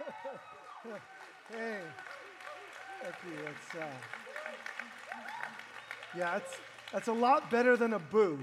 hey, thank you. Uh, yeah, that's, that's a lot better than a boo.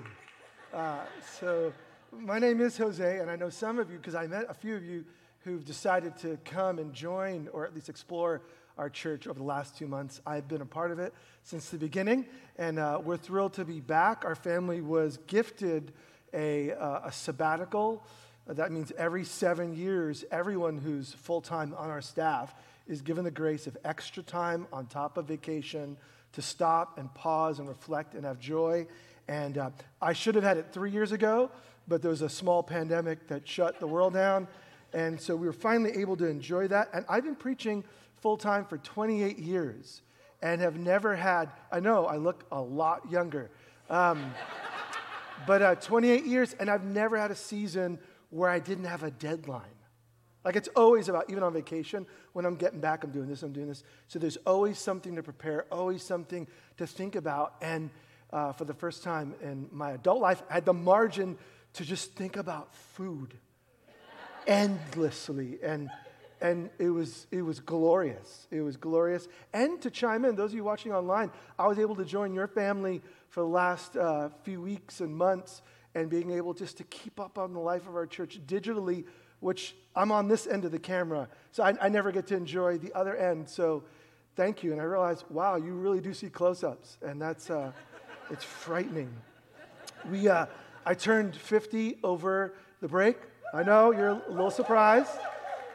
Uh, so, my name is Jose, and I know some of you, because I met a few of you who've decided to come and join or at least explore our church over the last two months. I've been a part of it since the beginning, and uh, we're thrilled to be back. Our family was gifted a, uh, a sabbatical. That means every seven years, everyone who's full time on our staff is given the grace of extra time on top of vacation to stop and pause and reflect and have joy. And uh, I should have had it three years ago, but there was a small pandemic that shut the world down. And so we were finally able to enjoy that. And I've been preaching full time for 28 years and have never had, I know I look a lot younger, um, but uh, 28 years, and I've never had a season where I didn't have a deadline. Like it's always about, even on vacation, when I'm getting back, I'm doing this, I'm doing this. So there's always something to prepare, always something to think about. And uh, for the first time in my adult life, I had the margin to just think about food endlessly. And, and it, was, it was glorious. It was glorious. And to chime in, those of you watching online, I was able to join your family for the last uh, few weeks and months and being able just to keep up on the life of our church digitally, which I'm on this end of the camera. So I, I never get to enjoy the other end. So thank you. And I realized, wow, you really do see close ups. And that's, uh, it's frightening. We, uh, I turned 50 over the break. I know you're a little surprised.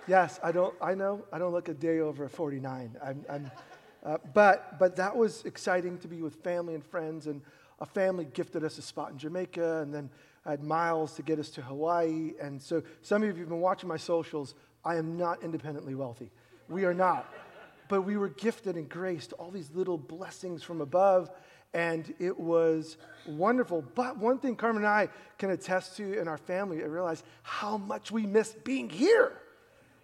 Yes, I don't. I know I don't look a day over 49. I'm, I'm uh, but but that was exciting to be with family and friends, and a family gifted us a spot in Jamaica, and then I had miles to get us to Hawaii. And so some of you have been watching my socials. I am not independently wealthy. We are not. But we were gifted and graced all these little blessings from above and it was wonderful. But one thing Carmen and I can attest to in our family, I realized how much we miss being here.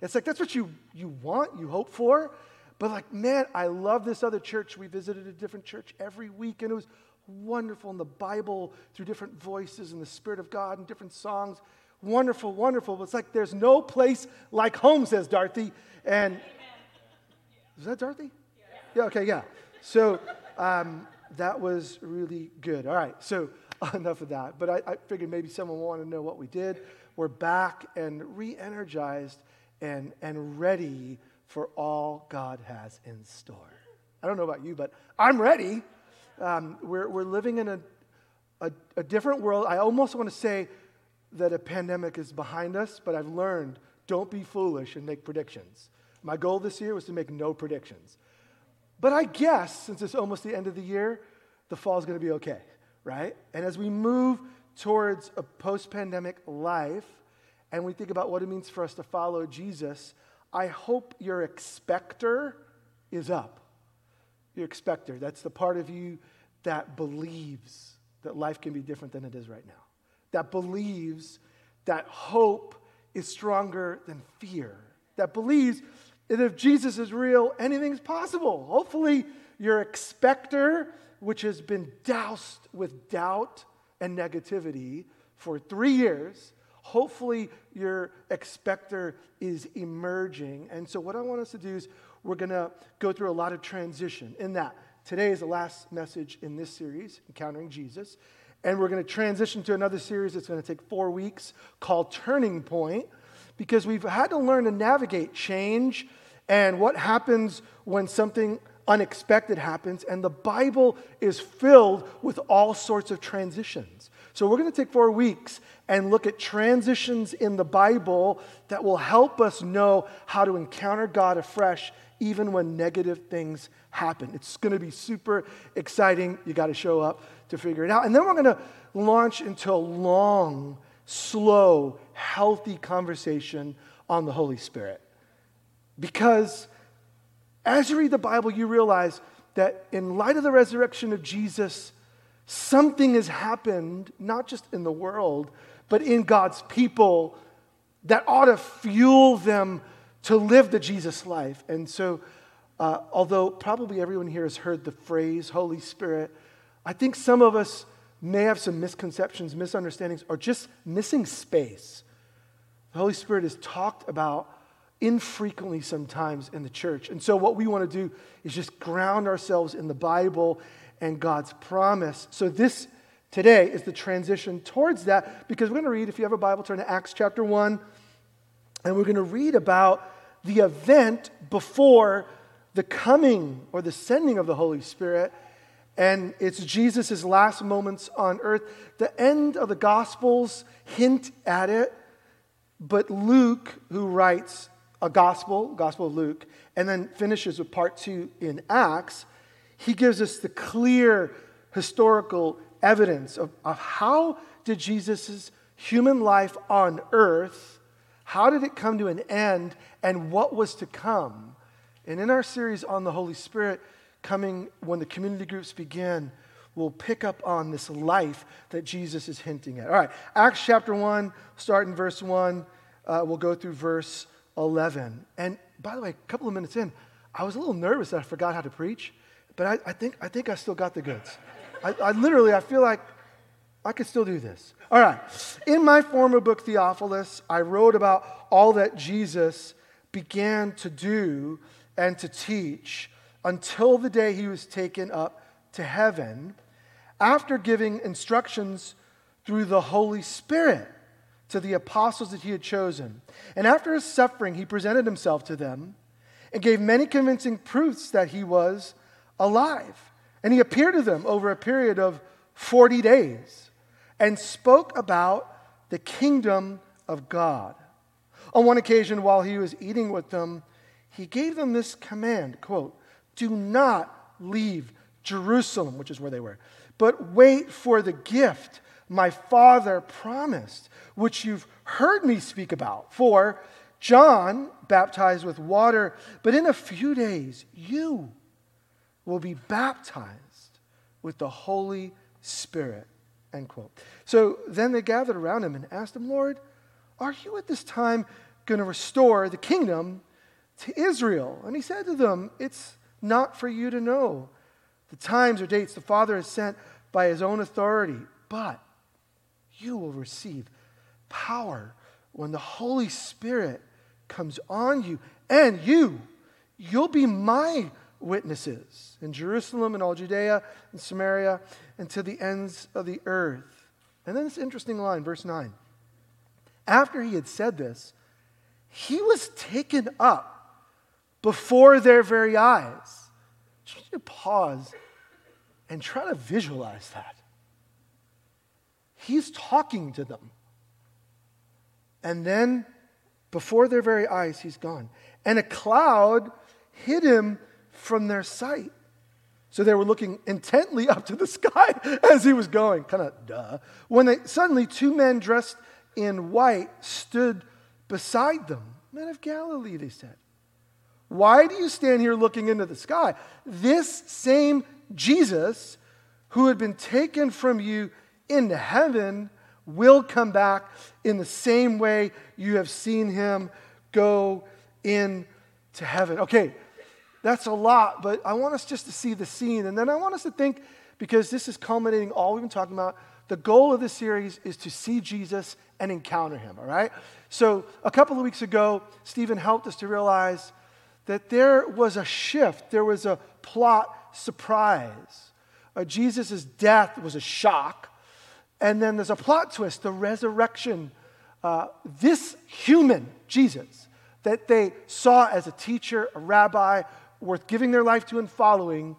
It's like that's what you, you want, you hope for. But like, man, I love this other church. We visited a different church every week, and it was wonderful in the Bible through different voices and the Spirit of God and different songs. Wonderful, wonderful. But it's like there's no place like home, says Dorothy. And is that Dorothy? Yeah, okay, yeah. So um, that was really good. All right, so enough of that. But I, I figured maybe someone wanted to know what we did. We're back and re energized and, and ready for all God has in store. I don't know about you, but I'm ready. Um, we're, we're living in a, a, a different world. I almost want to say that a pandemic is behind us, but I've learned don't be foolish and make predictions. My goal this year was to make no predictions. But I guess since it's almost the end of the year, the fall is going to be okay, right? And as we move towards a post pandemic life and we think about what it means for us to follow Jesus, I hope your expector is up. Your expector, that's the part of you that believes that life can be different than it is right now, that believes that hope is stronger than fear, that believes that if Jesus is real, anything's possible. Hopefully, your expector, which has been doused with doubt and negativity for three years, hopefully your expector is emerging. And so, what I want us to do is we're going to go through a lot of transition in that. Today is the last message in this series, Encountering Jesus. And we're going to transition to another series that's going to take four weeks called Turning Point because we've had to learn to navigate change and what happens when something unexpected happens. And the Bible is filled with all sorts of transitions. So we're going to take four weeks and look at transitions in the Bible that will help us know how to encounter God afresh even when negative things happen. It's going to be super exciting. You got to show up to figure it out. And then we're going to launch into a long, slow, healthy conversation on the Holy Spirit. Because as you read the Bible, you realize that in light of the resurrection of Jesus, something has happened, not just in the world, but in God's people that ought to fuel them to live the Jesus life. And so, uh, although probably everyone here has heard the phrase Holy Spirit, I think some of us may have some misconceptions, misunderstandings, or just missing space. The Holy Spirit is talked about infrequently sometimes in the church. And so, what we want to do is just ground ourselves in the Bible and God's promise. So, this today is the transition towards that because we're going to read, if you have a Bible, turn to Acts chapter 1, and we're going to read about the event before the coming or the sending of the Holy Spirit. And it's Jesus' last moments on earth. The end of the Gospels hint at it, but Luke, who writes a gospel, Gospel of Luke, and then finishes with part two in Acts, he gives us the clear historical evidence of, of how did Jesus' human life on earth, how did it come to an end, and what was to come. And in our series on the Holy Spirit, coming when the community groups begin, we'll pick up on this life that Jesus is hinting at. All right, Acts chapter 1, start in verse 1. Uh, we'll go through verse 11. And by the way, a couple of minutes in, I was a little nervous that I forgot how to preach, but I, I think, I think I still got the goods. I, I literally, I feel like I could still do this. All right. In my former book, Theophilus, I wrote about all that Jesus began to do and to teach until the day he was taken up to heaven after giving instructions through the Holy Spirit to the apostles that he had chosen. And after his suffering, he presented himself to them and gave many convincing proofs that he was alive. And he appeared to them over a period of 40 days and spoke about the kingdom of God. On one occasion, while he was eating with them, he gave them this command quote, Do not leave Jerusalem, which is where they were, but wait for the gift my Father promised, which you've heard me speak about. For John baptized with water, but in a few days you will be baptized with the Holy Spirit. End quote. So then they gathered around him and asked him, Lord, are you at this time going to restore the kingdom to Israel? And he said to them, It's not for you to know the times or dates the Father has sent by his own authority, but you will receive power when the Holy Spirit comes on you, and you, you'll be my witnesses in Jerusalem and all Judea and Samaria and to the ends of the earth. And then this interesting line, verse 9. After he had said this, he was taken up before their very eyes. Just to pause and try to visualize that. He's talking to them. And then, before their very eyes, he's gone. And a cloud hid him from their sight. So they were looking intently up to the sky as he was going. Kind of duh. When they suddenly two men dressed in white stood beside them. Men of Galilee, they said. Why do you stand here looking into the sky? This same Jesus who had been taken from you into heaven will come back in the same way you have seen him go into heaven. Okay, that's a lot, but I want us just to see the scene. And then I want us to think, because this is culminating all we've been talking about, the goal of this series is to see Jesus and encounter him, all right? So a couple of weeks ago, Stephen helped us to realize that there was a shift, there was a plot surprise. Uh, Jesus' death was a shock. And then there's a plot twist the resurrection. Uh, this human, Jesus, that they saw as a teacher, a rabbi, worth giving their life to and following,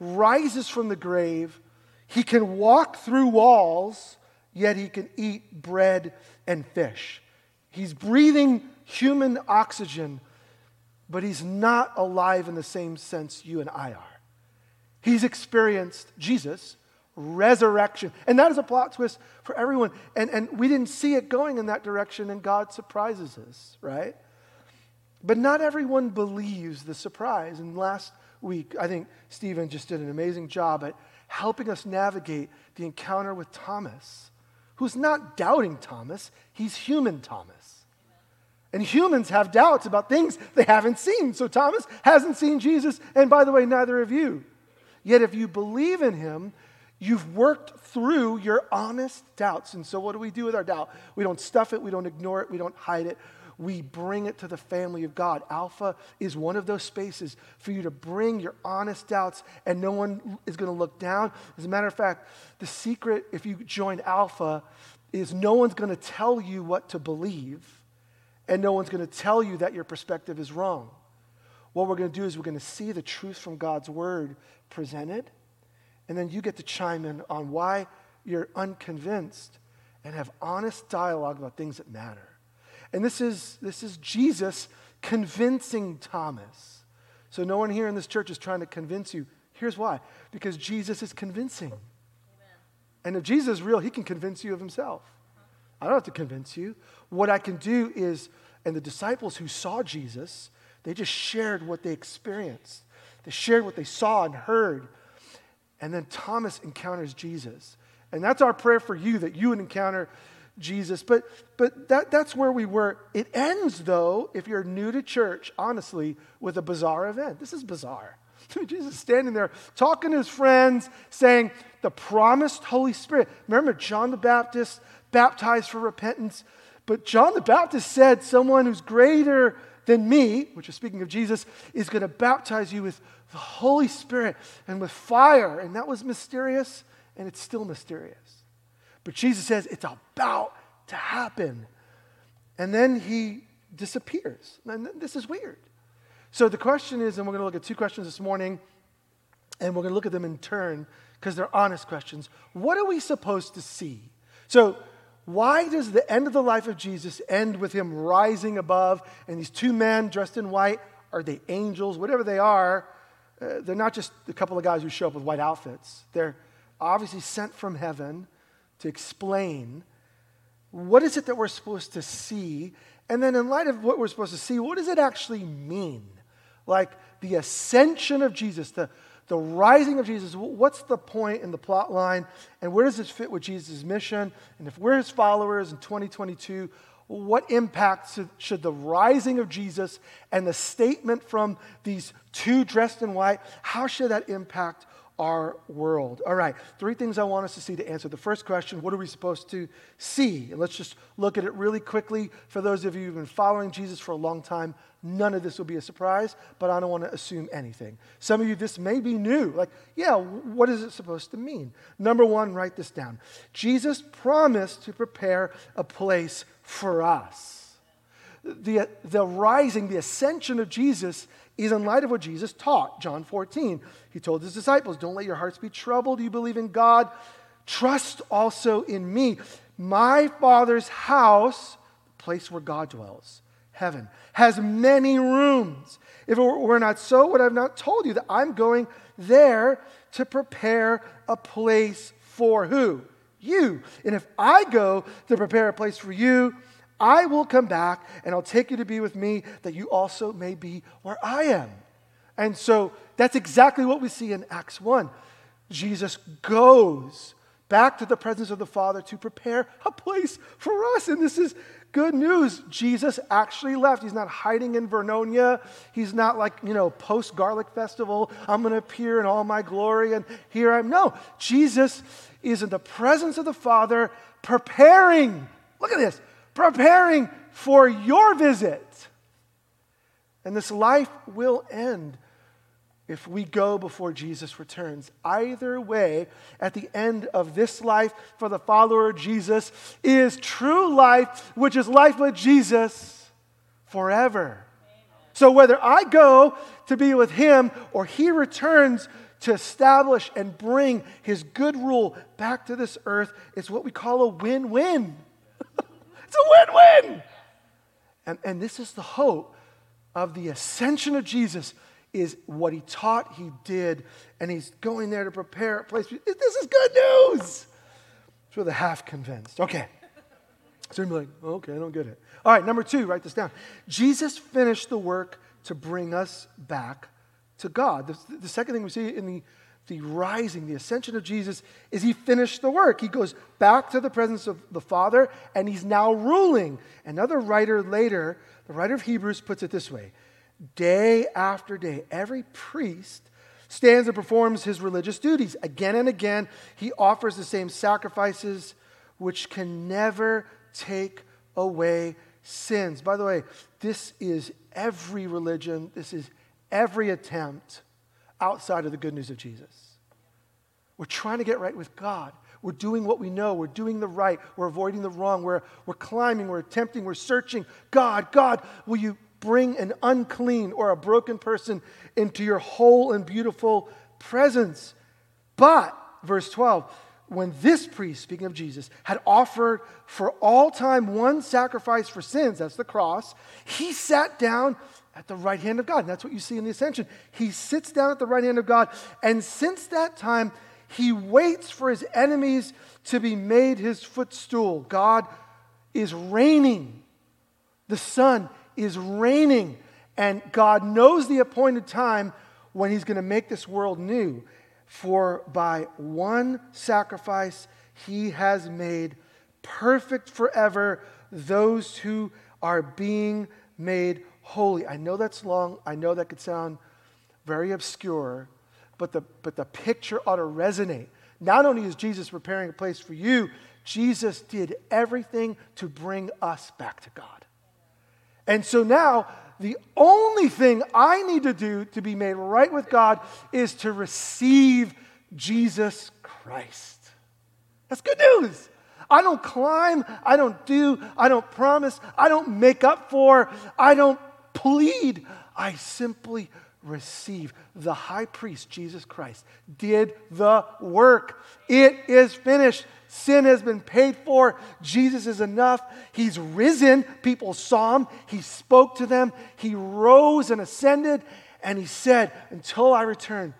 rises from the grave. He can walk through walls, yet he can eat bread and fish. He's breathing human oxygen, but he's not alive in the same sense you and I are. He's experienced Jesus resurrection. And that is a plot twist for everyone. And, and we didn't see it going in that direction, and God surprises us, right? But not everyone believes the surprise. And last week, I think Stephen just did an amazing job at helping us navigate the encounter with Thomas, who's not doubting Thomas, he's human Thomas. And humans have doubts about things they haven't seen. So Thomas hasn't seen Jesus, and by the way, neither have you. Yet if you believe in him, You've worked through your honest doubts. And so, what do we do with our doubt? We don't stuff it, we don't ignore it, we don't hide it. We bring it to the family of God. Alpha is one of those spaces for you to bring your honest doubts, and no one is going to look down. As a matter of fact, the secret, if you join Alpha, is no one's going to tell you what to believe, and no one's going to tell you that your perspective is wrong. What we're going to do is we're going to see the truth from God's word presented, and then you get to chime in on why you're unconvinced and have honest dialogue about things that matter. And this is, this is Jesus convincing Thomas. So no one here in this church is trying to convince you. Here's why because Jesus is convincing. Amen. And if Jesus is real, he can convince you of himself. I don't have to convince you. What I can do is, and the disciples who saw Jesus, they just shared what they experienced. They shared what they saw and heard. And then Thomas encounters Jesus. And that's our prayer for you that you would encounter Jesus. But, but that, that's where we were. It ends, though, if you're new to church, honestly, with a bizarre event. This is bizarre. Jesus standing there talking to his friends, saying, The promised Holy Spirit. Remember, John the Baptist baptized for repentance. But John the Baptist said, Someone who's greater than me, which is speaking of Jesus, is going to baptize you with the Holy Spirit and with fire. And that was mysterious and it's still mysterious. But Jesus says it's about to happen. And then he disappears. And this is weird. So the question is, and we're going to look at two questions this morning, and we're going to look at them in turn because they're honest questions. What are we supposed to see? So, why does the end of the life of Jesus end with him rising above and these two men dressed in white? Are they angels? Whatever they are, uh, they're not just a couple of guys who show up with white outfits. They're obviously sent from heaven to explain what is it that we're supposed to see and then in light of what we're supposed to see what does it actually mean? Like the ascension of jesus the, the rising of jesus what's the point in the plot line and where does this fit with jesus' mission? And if we're his followers in 2022 what impact should the rising of jesus and the statement from these two dressed in white how should that impact our world. All right, three things I want us to see to answer the first question what are we supposed to see? And let's just look at it really quickly. For those of you who've been following Jesus for a long time, none of this will be a surprise, but I don't want to assume anything. Some of you, this may be new. Like, yeah, what is it supposed to mean? Number one, write this down Jesus promised to prepare a place for us. The, the rising, the ascension of Jesus is in light of what Jesus taught. John 14, he told his disciples, Don't let your hearts be troubled. You believe in God, trust also in me. My Father's house, the place where God dwells, heaven, has many rooms. If it were not so, would I have not told you that I'm going there to prepare a place for who? You. And if I go to prepare a place for you, I will come back and I'll take you to be with me that you also may be where I am. And so that's exactly what we see in Acts 1. Jesus goes back to the presence of the Father to prepare a place for us. And this is good news. Jesus actually left. He's not hiding in Vernonia. He's not like, you know, post garlic festival. I'm going to appear in all my glory and here I'm. No, Jesus is in the presence of the Father preparing. Look at this preparing for your visit. And this life will end if we go before Jesus returns. Either way, at the end of this life for the follower of Jesus is true life, which is life with Jesus forever. So whether I go to be with him or he returns to establish and bring his good rule back to this earth, it's what we call a win win. It's a win win. And, and this is the hope of the ascension of Jesus is what he taught he did and he's going there to prepare a place this is good news. It's really half convinced. Okay. So you're like oh, okay i don't get it. All right number two write this down. Jesus finished the work to bring us back to god. The, the second thing we see in the the rising, the ascension of Jesus, is he finished the work. He goes back to the presence of the Father and he's now ruling. Another writer later, the writer of Hebrews, puts it this way Day after day, every priest stands and performs his religious duties. Again and again, he offers the same sacrifices which can never take away sins. By the way, this is every religion, this is every attempt outside of the good news of Jesus. We're trying to get right with God. We're doing what we know. We're doing the right. We're avoiding the wrong. We're, we're climbing. We're attempting. We're searching. God, God, will you bring an unclean or a broken person into your whole and beautiful presence? But, verse 12, when this priest, speaking of Jesus, had offered for all time one sacrifice for sins, that's the cross, he sat down at the right hand of God. And that's what you see in the ascension. He sits down at the right hand of God. And since that time, he waits for his enemies to be made his footstool. God is reigning. The Son is reigning. And God knows the appointed time when he's going to make this world new. For by one sacrifice he has made perfect forever those who are being made holy. I know that's long. I know that could sound very obscure, but the, but the picture ought to resonate. Not only is Jesus preparing a place for you, Jesus did everything to bring us back to God. And so now, the only thing I need to do to be made right with God is to receive Jesus Christ. That's good news. I don't climb, I don't do, I don't promise, I don't make up for, I don't plead. I simply receive. The high priest, Jesus Christ, did the work. It is finished. Sin has been paid for. Jesus is enough. He's risen. People saw him. He spoke to them. He rose and ascended. And he said, Until I return,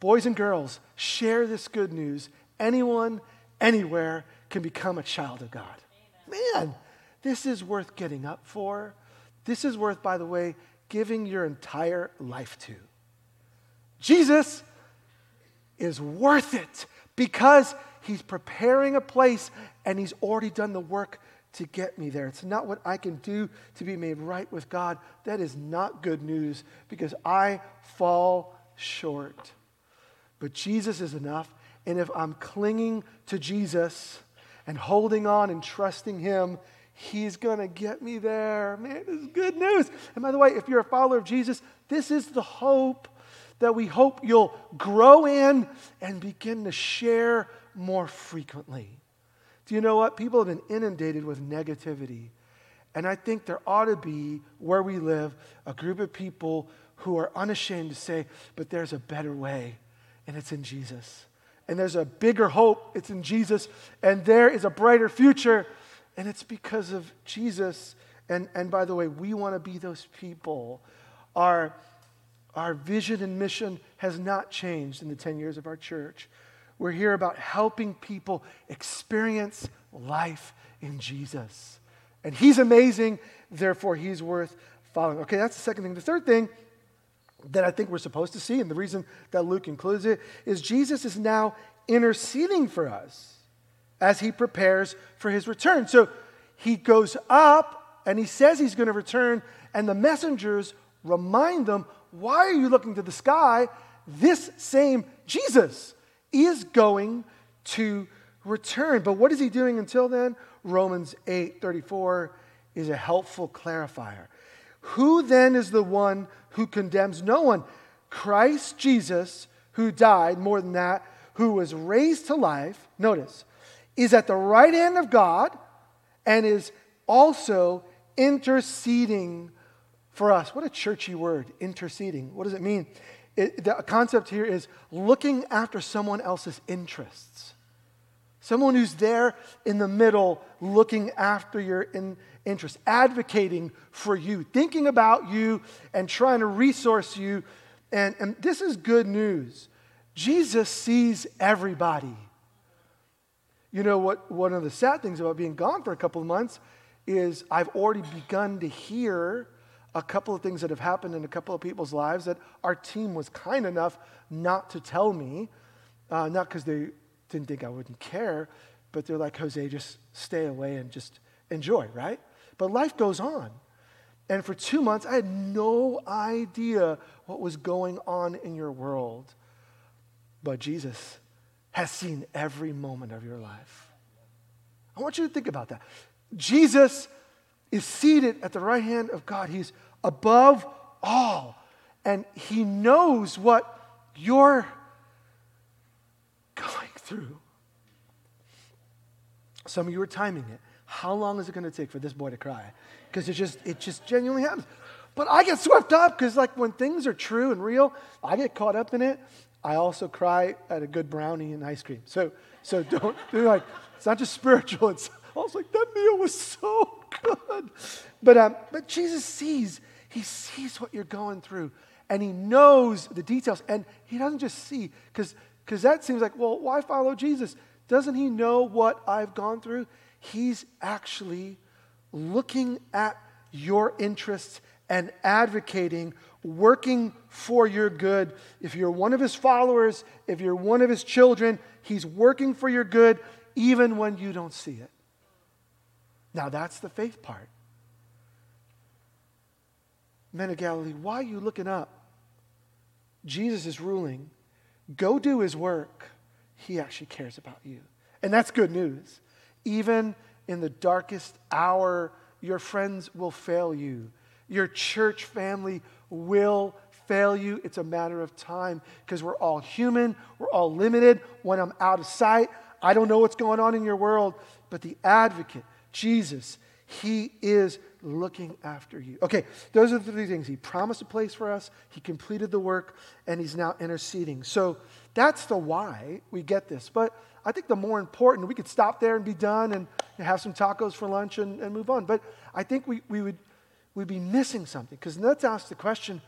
boys and girls, share this good news. Anyone, anywhere can become a child of God. Man, this is worth getting up for. This is worth, by the way, giving your entire life to. Jesus is worth it because he's preparing a place and he's already done the work to get me there. It's not what I can do to be made right with God. That is not good news because I fall short. But Jesus is enough. And if I'm clinging to Jesus and holding on and trusting him, He's going to get me there. Man, this is good news. And by the way, if you're a follower of Jesus, this is the hope that we hope you'll grow in and begin to share more frequently. Do you know what? People have been inundated with negativity. And I think there ought to be, where we live, a group of people who are unashamed to say, but there's a better way, and it's in Jesus. And there's a bigger hope, it's in Jesus. And there is a brighter future, and it's because of Jesus. And, and by the way, we want to be those people. Our, our vision and mission has not changed in the 10 years of our church. We're here about helping people experience life in Jesus. And He's amazing, therefore, He's worth following. Okay, that's the second thing. The third thing that I think we're supposed to see, and the reason that Luke includes it, is Jesus is now interceding for us as he prepares for his return. So he goes up and he says he's going to return, and the messengers remind them, Why are you looking to the sky? This same Jesus is going to return. But what is he doing until then? Romans 8 34 is a helpful clarifier. Who then is the one who condemns no one? Christ Jesus, who died, more than that, who was raised to life. Notice, is at the right hand of God and is also interceding for us. What a churchy word, interceding. What does it mean? It, the concept here is looking after someone else's interests. Someone who's there in the middle, looking after your in, interests, advocating for you, thinking about you, and trying to resource you. And, and this is good news. Jesus sees everybody. You know what? One of the sad things about being gone for a couple of months is I've already begun to hear a couple of things that have happened in a couple of people's lives that our team was kind enough not to tell me, uh, not because they didn't think I wouldn't care, but they're like, Jose, just stay away and just enjoy, right? But life goes on. And for two months, I had no idea what was going on in your world. But Jesus has seen every moment of your life. I want you to think about that. Jesus is seated at the right hand of God. He's above all. And he knows what you're going through. Some of you are timing it. How long is it going to take for this boy to cry? Because it just it just genuinely happens. But I get swept up because like when things are true and real, I get caught up in it. I also cry at a good brownie and ice cream. So so don't do like it's not just spiritual. It's I was like that meal was so good. But um, but Jesus sees he sees what you're going through and he knows the details and he doesn't just see because that seems like well why follow Jesus? Doesn't he know what I've gone through? He's actually looking at your interests and advocating, working for your good. If you're one of his followers, if you're one of his children, he's working for your good even when you don't see it. Now, that's the faith part. Men of Galilee, why are you looking up? Jesus is ruling. Go do his work. He actually cares about you. And that's good news. Even in the darkest hour, your friends will fail you. Your church family will fail you. It's a matter of time because we're all human, we're all limited. When I'm out of sight, I don't know what's going on in your world, but the advocate, Jesus, he is looking after you. Okay, those are the three things. He promised a place for us, He completed the work, and He's now interceding. So that's the why we get this. But I think the more important, we could stop there and be done and, have some tacos for lunch and, and move on. But I think we, we would we'd be missing something because let's ask the question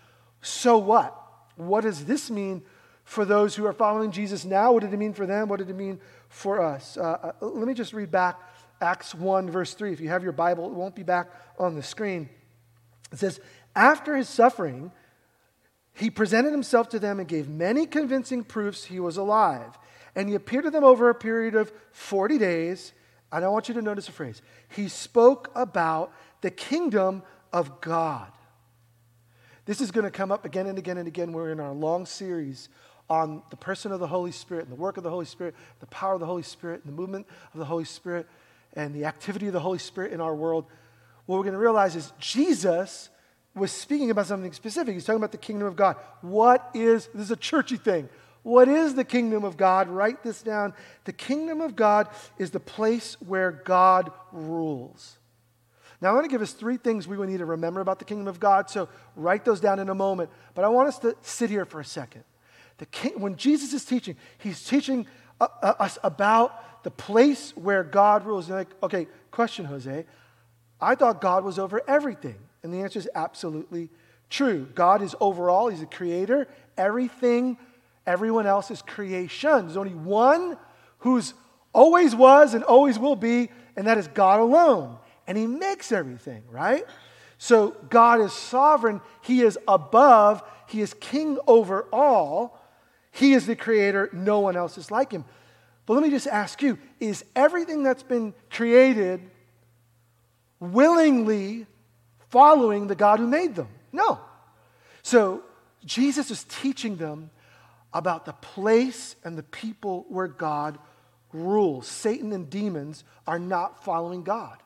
so what? What does this mean for those who are following Jesus now? What did it mean for them? What did it mean for us? Uh, uh let me just read back Acts 1, verse 3. If you have your Bible, it won't be back on the screen. It says, After his suffering, he presented himself to them and gave many convincing proofs he was alive. And he appeared to them over a period of 40 days. And I want you to notice a phrase. He spoke about the kingdom of God. This is going to come up again and again and again. We're in our long series on the person of the Holy Spirit and the work of the Holy Spirit, the power of the Holy Spirit, and the movement of the Holy Spirit and the activity of the Holy Spirit in our world, what we're going to realize is Jesus was speaking about something specific. He's talking about the kingdom of God. What is, this is a churchy thing. What is the kingdom of God? Write this down. The kingdom of God is the place where God rules. Now, I want to give us three things we would need to remember about the kingdom of God, so write those down in a moment. But I want us to sit here for a second. The king, when Jesus is teaching, he's teaching uh, uh, us about the place where God rules. You're like, okay, question, Jose. I thought God was over everything. And the answer is absolutely true. God is overall, He's a creator. Everything, everyone else is creation. There's only one who's always was and always will be, and that is God alone. And He makes everything, right? So God is sovereign. He is above. He is king over all. He is the creator. No one else is like Him. But let me just ask you is everything that's been created willingly following the God who made them? No. So Jesus is teaching them about the place and the people where God rules. Satan and demons are not following God.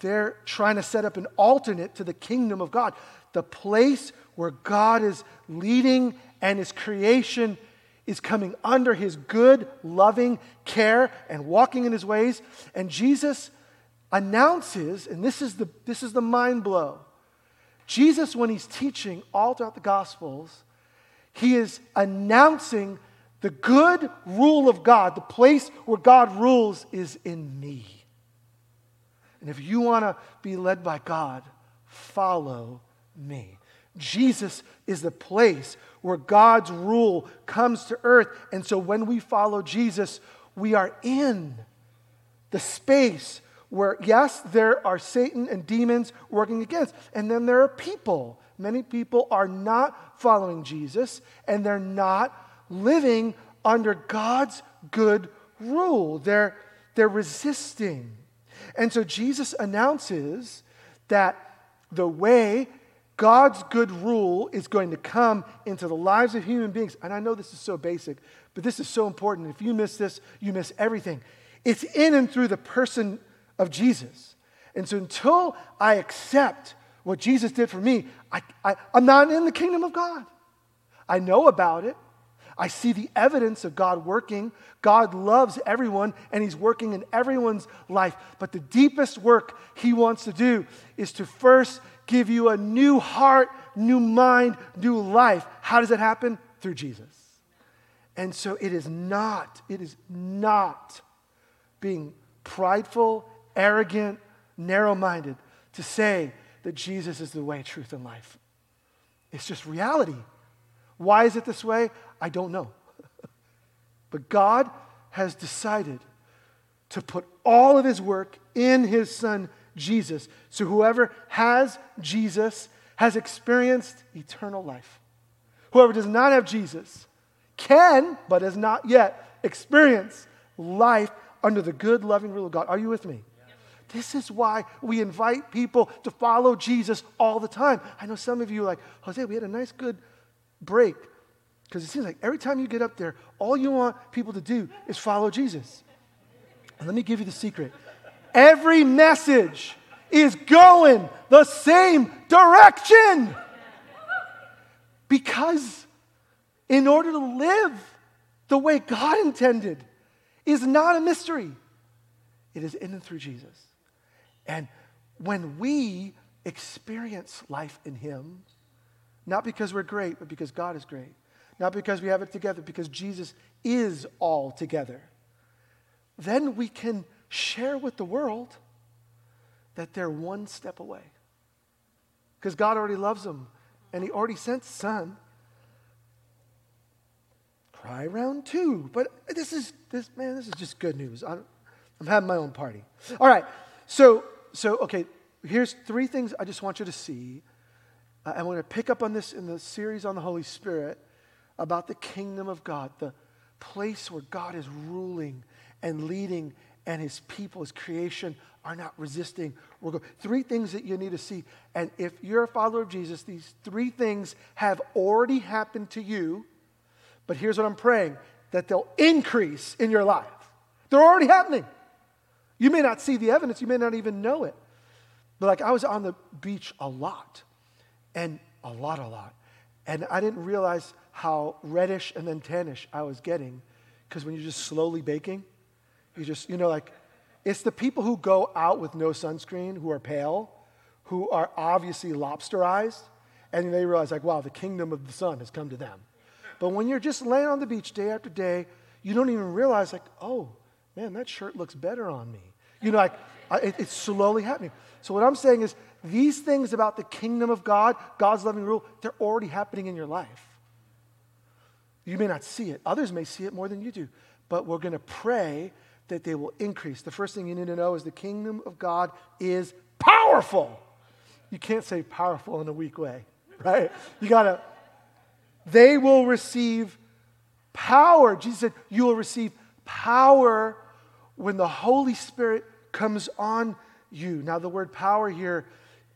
They're trying to set up an alternate to the kingdom of God, the place where God is leading and his creation is coming under his good, loving care and walking in his ways. And Jesus announces, and this is the, this is the mind blow. Jesus, when he's teaching all throughout the Gospels, he is announcing the good rule of God. The place where God rules is in me. And if you want to be led by God, follow me. Jesus is the place where God's rule comes to earth. And so when we follow Jesus, we are in the space where, yes, there are Satan and demons working against, and then there are people. Many people are not following Jesus, and they're not living under God's good rule. They're, they're resisting. And so Jesus announces that the way God's good rule is going to come into the lives of human beings. And I know this is so basic, but this is so important. If you miss this, you miss everything. It's in and through the person of Jesus. And so until I accept what Jesus did for me, I, I, I'm not in the kingdom of God. I know about it. I see the evidence of God working. God loves everyone and He's working in everyone's life. But the deepest work He wants to do is to first give you a new heart, new mind, new life. How does it happen? Through Jesus. And so it is not, it is not being prideful, arrogant, narrow minded to say that Jesus is the way, truth, and life. It's just reality. Why is it this way? I don't know. but God has decided to put all of his work in his son Jesus. So whoever has Jesus has experienced eternal life. Whoever does not have Jesus can, but has not yet experienced life under the good, loving rule of God. Are you with me? This is why we invite people to follow Jesus all the time. I know some of you are like, Jose, we had a nice, good break. Because it seems like every time you get up there, all you want people to do is follow Jesus. And let me give you the secret every message is going the same direction. Because in order to live the way God intended is not a mystery, it is in and through Jesus. And when we experience life in Him, not because we're great, but because God is great, not because we have it together, because Jesus is all together, then we can share with the world that they're one step away. Because God already loves them, and He already sent Son. Cry round two. But this is, this, man, this is just good news. I'm, I'm having my own party. All right. So, so, okay, here's three things I just want you to see. Uh, I'm going to pick up on this in the series on the Holy Spirit about the kingdom of God, the place where God is ruling and leading, and his people, his creation, are not resisting. We're going, three things that you need to see. And if you're a follower of Jesus, these three things have already happened to you. But here's what I'm praying that they'll increase in your life. They're already happening. You may not see the evidence, you may not even know it. But like I was on the beach a lot, and a lot, a lot. And I didn't realize how reddish and then tannish I was getting because when you're just slowly baking, you just, you know, like, it's the people who go out with no sunscreen, who are pale, who are obviously lobsterized, and they realize, like, wow, the kingdom of the sun has come to them. But when you're just laying on the beach day after day, you don't even realize, like, oh, man, that shirt looks better on me. You know, like, it, it's slowly happening. So, what I'm saying is, these things about the kingdom of God, God's loving rule, they're already happening in your life. You may not see it, others may see it more than you do, but we're going to pray that they will increase. The first thing you need to know is the kingdom of God is powerful. You can't say powerful in a weak way, right? You got to, they will receive power. Jesus said, You will receive power when the Holy Spirit comes on you. Now, the word power here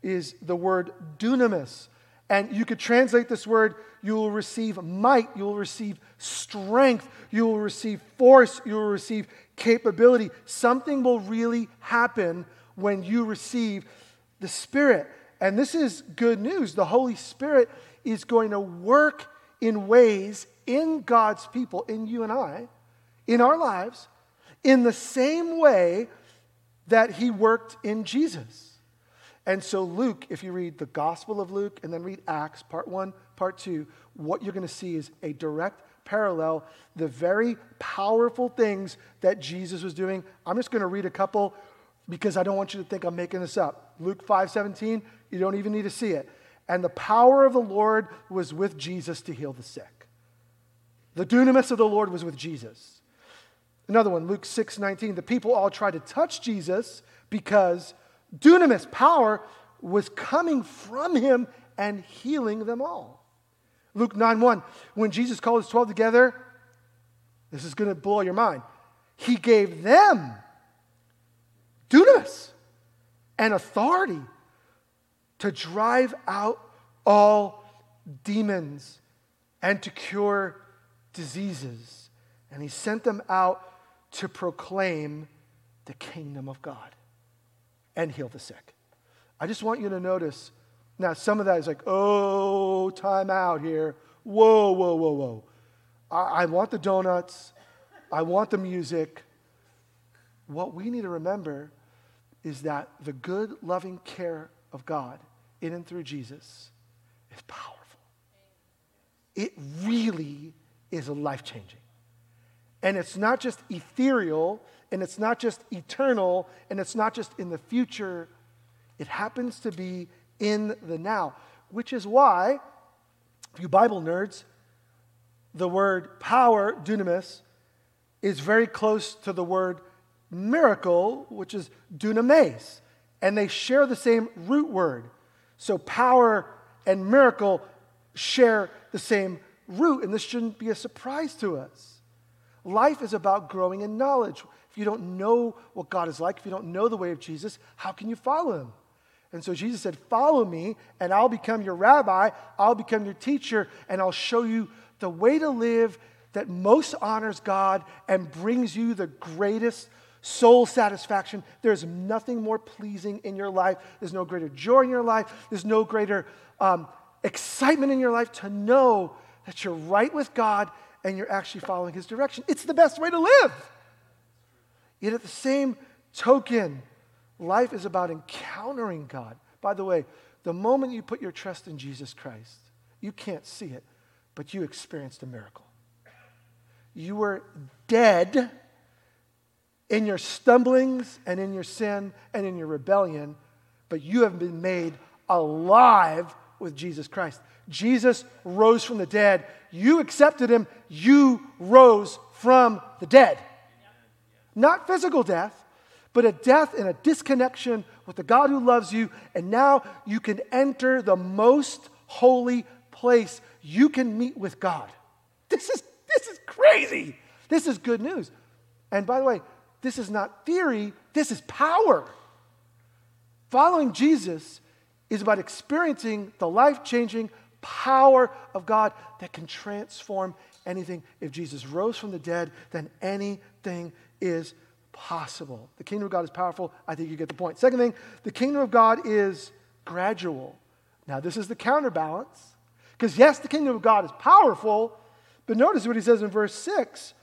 is the word dunamis. And you could translate this word, you will receive might, you will receive strength, you will receive force, you will receive capability. Something will really happen when you receive the Spirit. And this is good news. The Holy Spirit is going to work in ways in God's people, in you and I, in our lives, in the same way that He worked in Jesus. And so, Luke, if you read the Gospel of Luke and then read Acts, part one, part two, what you're going to see is a direct parallel, the very powerful things that Jesus was doing. I'm just going to read a couple because I don't want you to think I'm making this up. Luke 5 17, you don't even need to see it. And the power of the Lord was with Jesus to heal the sick. The dunamis of the Lord was with Jesus. Another one, Luke 6 19, the people all tried to touch Jesus because dunamis, power, was coming from him and healing them all. Luke 9 1, when Jesus called his 12 together, this is going to blow your mind. He gave them dunamis and authority to drive out all demons and to cure diseases. And he sent them out to proclaim the kingdom of God. And heal the sick. I just want you to notice. Now, some of that is like, oh, time out here. Whoa, whoa, whoa, whoa. I, I want the donuts. I want the music. What we need to remember is that the good, loving care of God in and through Jesus is powerful. It really is life changing. And it's not just ethereal, and it's not just eternal, and it's not just in the future. It happens to be in the now, which is why, if you Bible nerds, the word power, dunamis, is very close to the word miracle, which is dunamis. And they share the same root word. So power and miracle share the same root, and this shouldn't be a surprise to us. Life is about growing in knowledge. If you don't know what God is like, if you don't know the way of Jesus, how can you follow him? And so Jesus said, Follow me, and I'll become your rabbi, I'll become your teacher, and I'll show you the way to live that most honors God and brings you the greatest soul satisfaction. There's nothing more pleasing in your life. There's no greater joy in your life. There's no greater um, excitement in your life to know that you're right with God and you're actually following His direction. It's the best way to live. Yet at the same token, life is about encountering God. By the way, the moment you put your trust in Jesus Christ, you can't see it, but you experienced a miracle. You were dead in your stumblings and in your sin and in your rebellion, but you have been made alive with Jesus Christ. Jesus rose from the dead. You accepted him. You rose from the dead. Not physical death, but a death and a disconnection with the God who loves you. And now you can enter the most holy place. You can meet with God. This is, this is crazy. This is good news. And by the way, this is not theory, this is power. Following Jesus is about experiencing the life changing power of God that can transform anything. If Jesus rose from the dead, then anything is possible. The kingdom of God is powerful. I think you get the point. Second thing, the kingdom of God is gradual. Now, this is the counterbalance. Because, yes, the kingdom of God is powerful, but notice what he says in verse 6.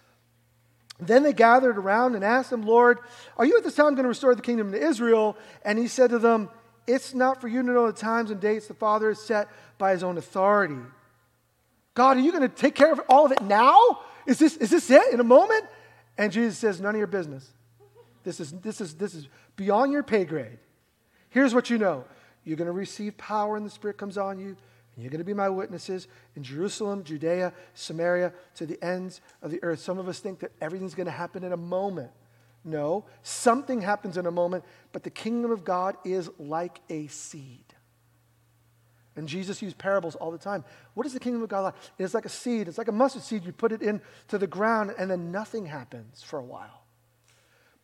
Then they gathered around and asked him, Lord, are you at this time going to restore the kingdom to Israel? And he said to them, It's not for you to know the times and dates the Father has set by his own authority. God, are you going to take care of all of it now? Is this, is this it in a moment? And Jesus says, None of your business. This is, this, is, this is beyond your pay grade. Here's what you know you're going to receive power, and the Spirit comes on you. And you're going to be my witnesses in Jerusalem, Judea, Samaria, to the ends of the earth. Some of us think that everything's going to happen in a moment. No, something happens in a moment, but the kingdom of God is like a seed. And Jesus used parables all the time. What is the kingdom of God like? It's like a seed. It's like a mustard seed. You put it into the ground, and then nothing happens for a while.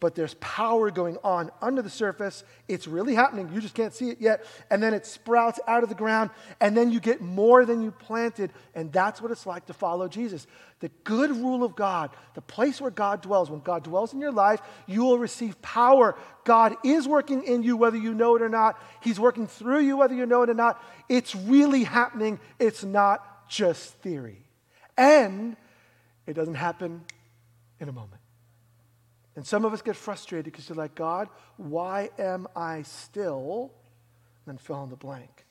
But there's power going on under the surface. It's really happening. You just can't see it yet. And then it sprouts out of the ground, and then you get more than you planted. And that's what it's like to follow Jesus. The good rule of God, the place where God dwells, when God dwells in your life, you will receive power. God is working in you whether you know it or not. He's working through you whether you know it or not. It's really happening. It's not just theory. And it doesn't happen in a moment. And some of us get frustrated because you're like, God, why am I still? And then fill in the blank.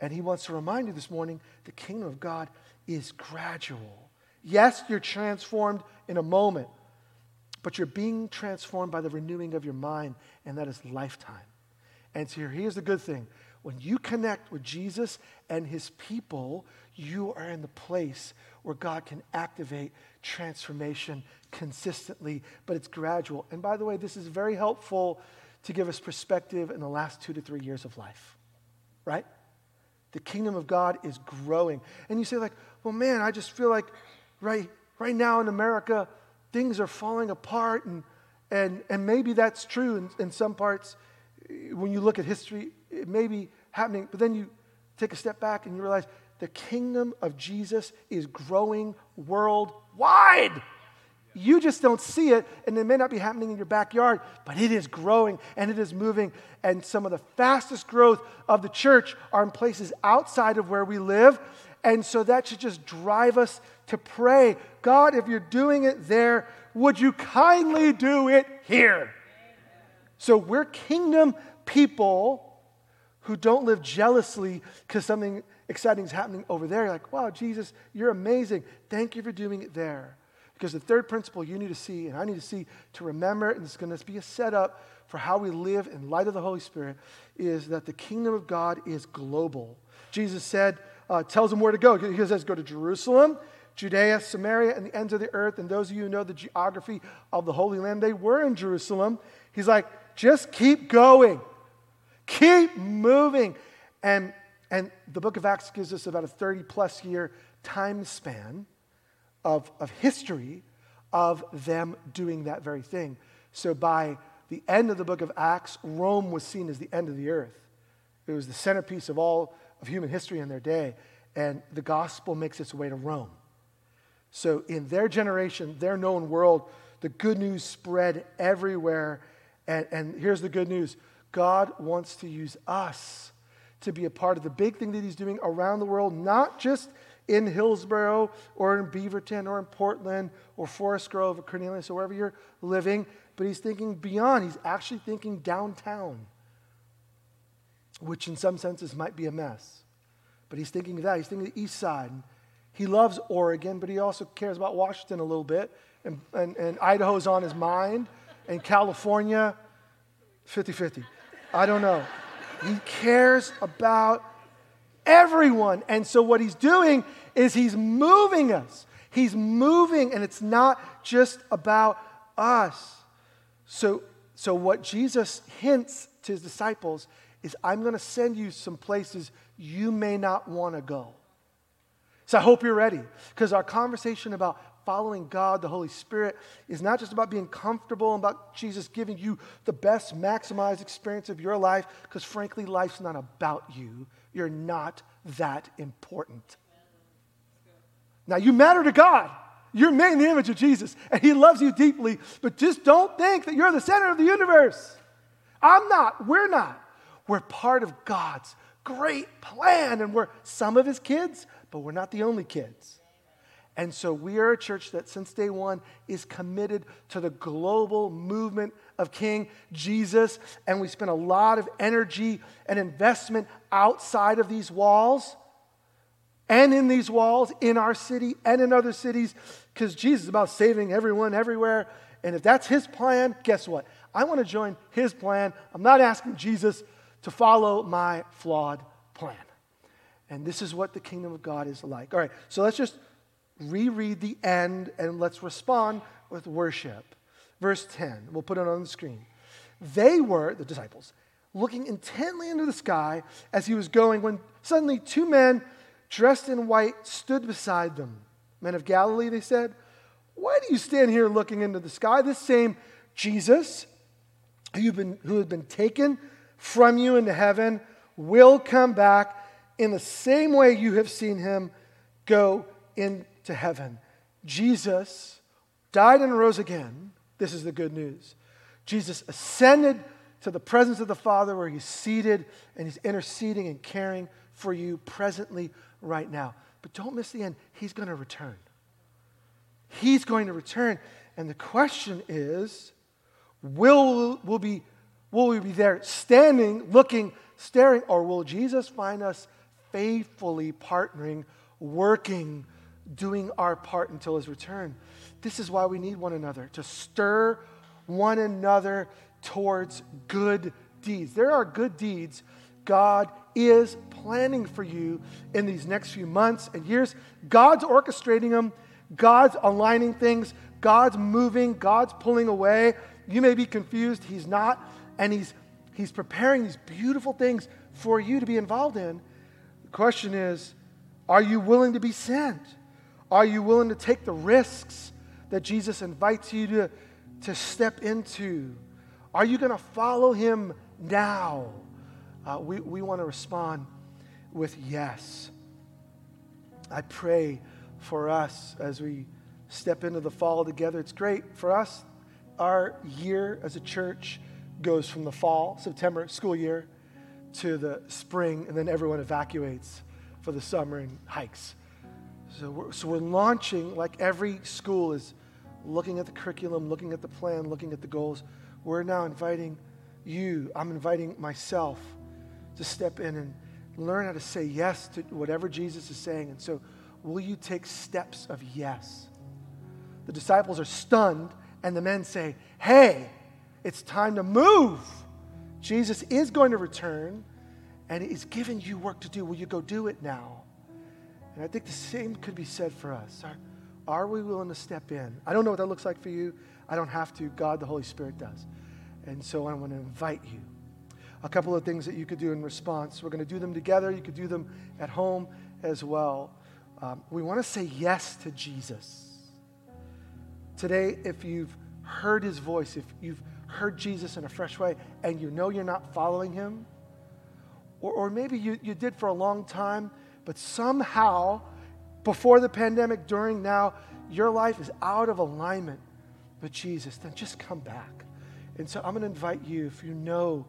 And he wants to remind you this morning the kingdom of God is gradual. Yes, you're transformed in a moment, but you're being transformed by the renewing of your mind, and that is lifetime. And so here's the good thing when you connect with Jesus and his people, you are in the place where God can activate transformation consistently, but it's gradual. And by the way, this is very helpful to give us perspective in the last two to three years of life, right? The kingdom of God is growing. And you say, like, well, man, I just feel like right, right now in America, things are falling apart, and, and, and maybe that's true in, in some parts. When you look at history, it may be happening, but then you take a step back and you realize the kingdom of Jesus is growing worldwide. You just don't see it, and it may not be happening in your backyard, but it is growing and it is moving. And some of the fastest growth of the church are in places outside of where we live. And so that should just drive us to pray God, if you're doing it there, would you kindly do it here? So we're kingdom people who don't live jealously because something exciting is happening over there. You're like, wow, Jesus, you're amazing. Thank you for doing it there. Because the third principle you need to see, and I need to see to remember, and it's going to be a setup for how we live in light of the Holy Spirit, is that the kingdom of God is global. Jesus said, uh, tells them where to go. He says, Go to Jerusalem, Judea, Samaria, and the ends of the earth. And those of you who know the geography of the Holy Land, they were in Jerusalem. He's like, Just keep going, keep moving. And, and the book of Acts gives us about a 30 plus year time span of, of history of them doing that very thing. So by the end of the book of Acts, Rome was seen as the end of the earth. It was the centerpiece of all of human history in their day, and the gospel makes its way to Rome. So, in their generation, their known world, the good news spread everywhere. And, and here's the good news God wants to use us to be a part of the big thing that He's doing around the world, not just in Hillsboro or in Beaverton or in Portland or Forest Grove or Cornelius or wherever you're living, but He's thinking beyond. He's actually thinking downtown which in some senses might be a mess. But he's thinking of that. He's thinking the east side. He loves Oregon, but he also cares about Washington a little bit. And, and, and Idaho's on his mind. And California, 50 50. I don't know. He cares about everyone. And so what he's doing is he's moving us. He's moving, and it's not just about us. So, so what Jesus hints to his disciples is I'm going to send you some places you may not want to go. So I hope you're ready because our conversation about following God, the Holy Spirit, is not just about being comfortable and about Jesus giving you the best maximized experience of your life because frankly, life's not about you. You're not that important. Now, you matter to God. You're made in the image of Jesus, and He loves you deeply, but just don't think that you're the center of the universe. I'm not. We're not. We're part of God's great plan, and we're some of his kids, but we're not the only kids. And so we are a church that since day one is committed to the global movement of King Jesus. And we spend a lot of energy and investment outside of these walls and in these walls, in our city and in other cities, because Jesus is about saving everyone everywhere. And if that's his plan, guess what? I want to join his plan. I'm not asking Jesus to follow my flawed plan. And this is what the kingdom of God is like. All right, so let's just reread the end and let's respond with worship. Verse 10, we'll put it on the screen. They were, the disciples, looking intently into the sky as he was going when suddenly two men dressed in white stood beside them. Men of Galilee, they said, Why do you stand here looking into the sky? This same Jesus who, been, who had been taken from you into heaven will come back in the same way you have seen him go into heaven. Jesus died and rose again. This is the good news. Jesus ascended to the presence of the Father where he's seated and he's interceding and caring for you presently right now. But don't miss the end. He's going to return. He's going to return. And the question is will, will be Will we be there standing, looking, staring, or will Jesus find us faithfully partnering, working, doing our part until his return? This is why we need one another to stir one another towards good deeds. There are good deeds God is planning for you in these next few months and years. God's orchestrating them, God's aligning things, God's moving, God's pulling away. You may be confused, He's not and he's, he's preparing these beautiful things for you to be involved in. The question is are you willing to be sent? Are you willing to take the risks that Jesus invites you to, to step into? Are you going to follow him now? Uh, we, we want to respond with yes. I pray for us as we step into the fall together. It's great for us. Our year as a church goes from the fall, September school year, to the spring, and then everyone evacuates for the summer and hikes. So we're, so we're launching, like every school is looking at the curriculum, looking at the plan, looking at the goals. We're now inviting you, I'm inviting myself to step in and learn how to say yes to whatever Jesus is saying. And so, will you take steps of yes? The disciples are stunned, and the men say, Hey, it's time to move. Jesus is going to return, and He's given you work to do. Will you go do it now? And I think the same could be said for us. Are, are we willing to step in? I don't know what that looks like for you. I don't have to. God, the Holy Spirit does. And so I want to invite you. A couple of things that you could do in response. We're going to do them together. You could do them at home as well. Um, we want to say yes to Jesus. Today, if you've heard his voice, if you've heard Jesus in a fresh way and you know you're not following him, or, or maybe you, you did for a long time, but somehow before the pandemic, during now, your life is out of alignment with Jesus, then just come back. And so I'm going to invite you, if you know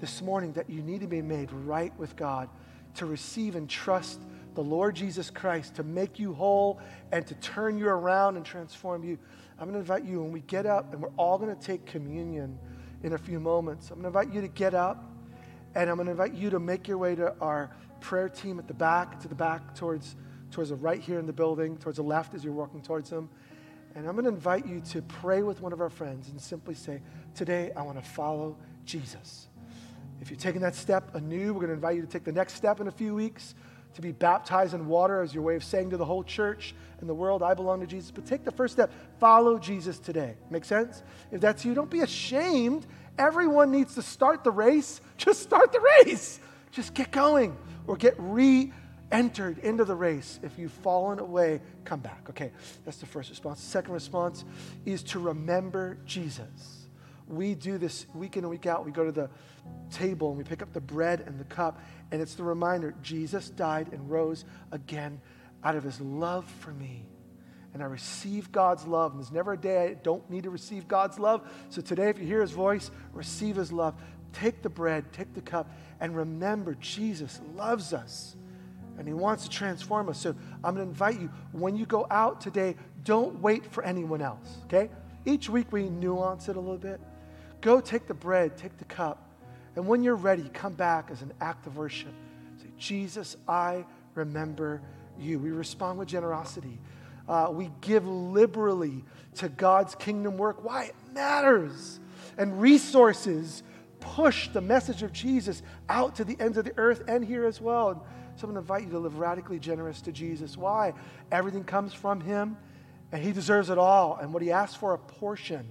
this morning that you need to be made right with God, to receive and trust the Lord Jesus Christ to make you whole and to turn you around and transform you. I'm going to invite you when we get up, and we're all going to take communion in a few moments. I'm going to invite you to get up, and I'm going to invite you to make your way to our prayer team at the back, to the back towards, towards the right here in the building, towards the left as you're walking towards them. And I'm going to invite you to pray with one of our friends and simply say, Today I want to follow Jesus. If you're taking that step anew, we're going to invite you to take the next step in a few weeks to be baptized in water as your way of saying to the whole church and the world, I belong to Jesus. But take the first step. Follow Jesus today. Make sense? If that's you, don't be ashamed. Everyone needs to start the race. Just start the race. Just get going or get re entered into the race. If you've fallen away, come back. Okay, that's the first response. The second response is to remember Jesus we do this week in and week out. We go to the table and we pick up the bread and the cup, and it's the reminder Jesus died and rose again out of his love for me. And I receive God's love. And there's never a day I don't need to receive God's love. So today, if you hear his voice, receive his love. Take the bread, take the cup, and remember Jesus loves us and he wants to transform us. So I'm going to invite you, when you go out today, don't wait for anyone else, okay? Each week we nuance it a little bit. Go take the bread, take the cup, and when you're ready, come back as an act of worship. Say, Jesus, I remember you. We respond with generosity. Uh, we give liberally to God's kingdom work. Why? It matters. And resources push the message of Jesus out to the ends of the earth and here as well. And so I'm going to invite you to live radically generous to Jesus. Why? Everything comes from Him, and He deserves it all. And what He asks for, a portion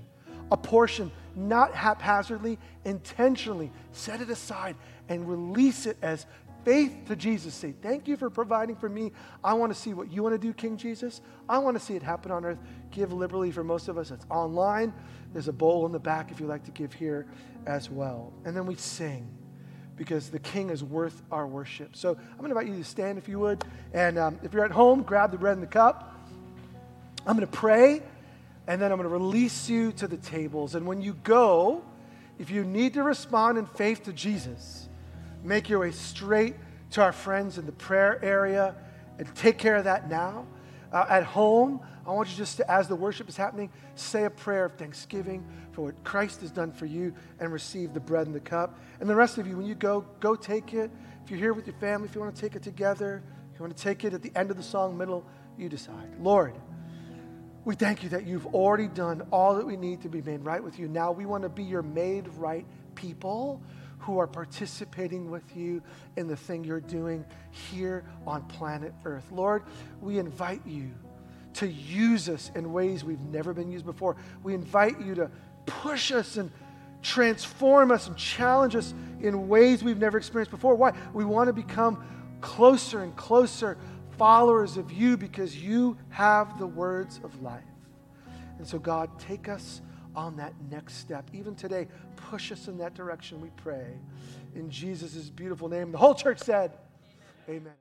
a portion, not haphazardly, intentionally. Set it aside and release it as faith to Jesus. Say, Thank you for providing for me. I want to see what you want to do, King Jesus. I want to see it happen on earth. Give liberally for most of us. It's online. There's a bowl in the back if you'd like to give here as well. And then we sing because the King is worth our worship. So I'm going to invite you to stand if you would. And um, if you're at home, grab the bread and the cup. I'm going to pray and then I'm going to release you to the tables. And when you go, if you need to respond in faith to Jesus, make your way straight to our friends in the prayer area and take care of that now. Uh, at home, I want you just to, as the worship is happening, say a prayer of thanksgiving for what Christ has done for you and receive the bread and the cup. And the rest of you, when you go, go take it. If you're here with your family, if you want to take it together, if you want to take it at the end of the song, middle, you decide. Lord, we thank you that you've already done all that we need to be made right with you. Now we want to be your made right people who are participating with you in the thing you're doing here on planet Earth. Lord, we invite you to use us in ways we've never been used before. We invite you to push us and transform us and challenge us in ways we've never experienced before. Why? We want to become closer and closer followers of you because you have the words of life. And so, God, take us on that next step. Even today, push us in that direction, we pray. In Jesus' beautiful name. The whole church said, Amen. Amen.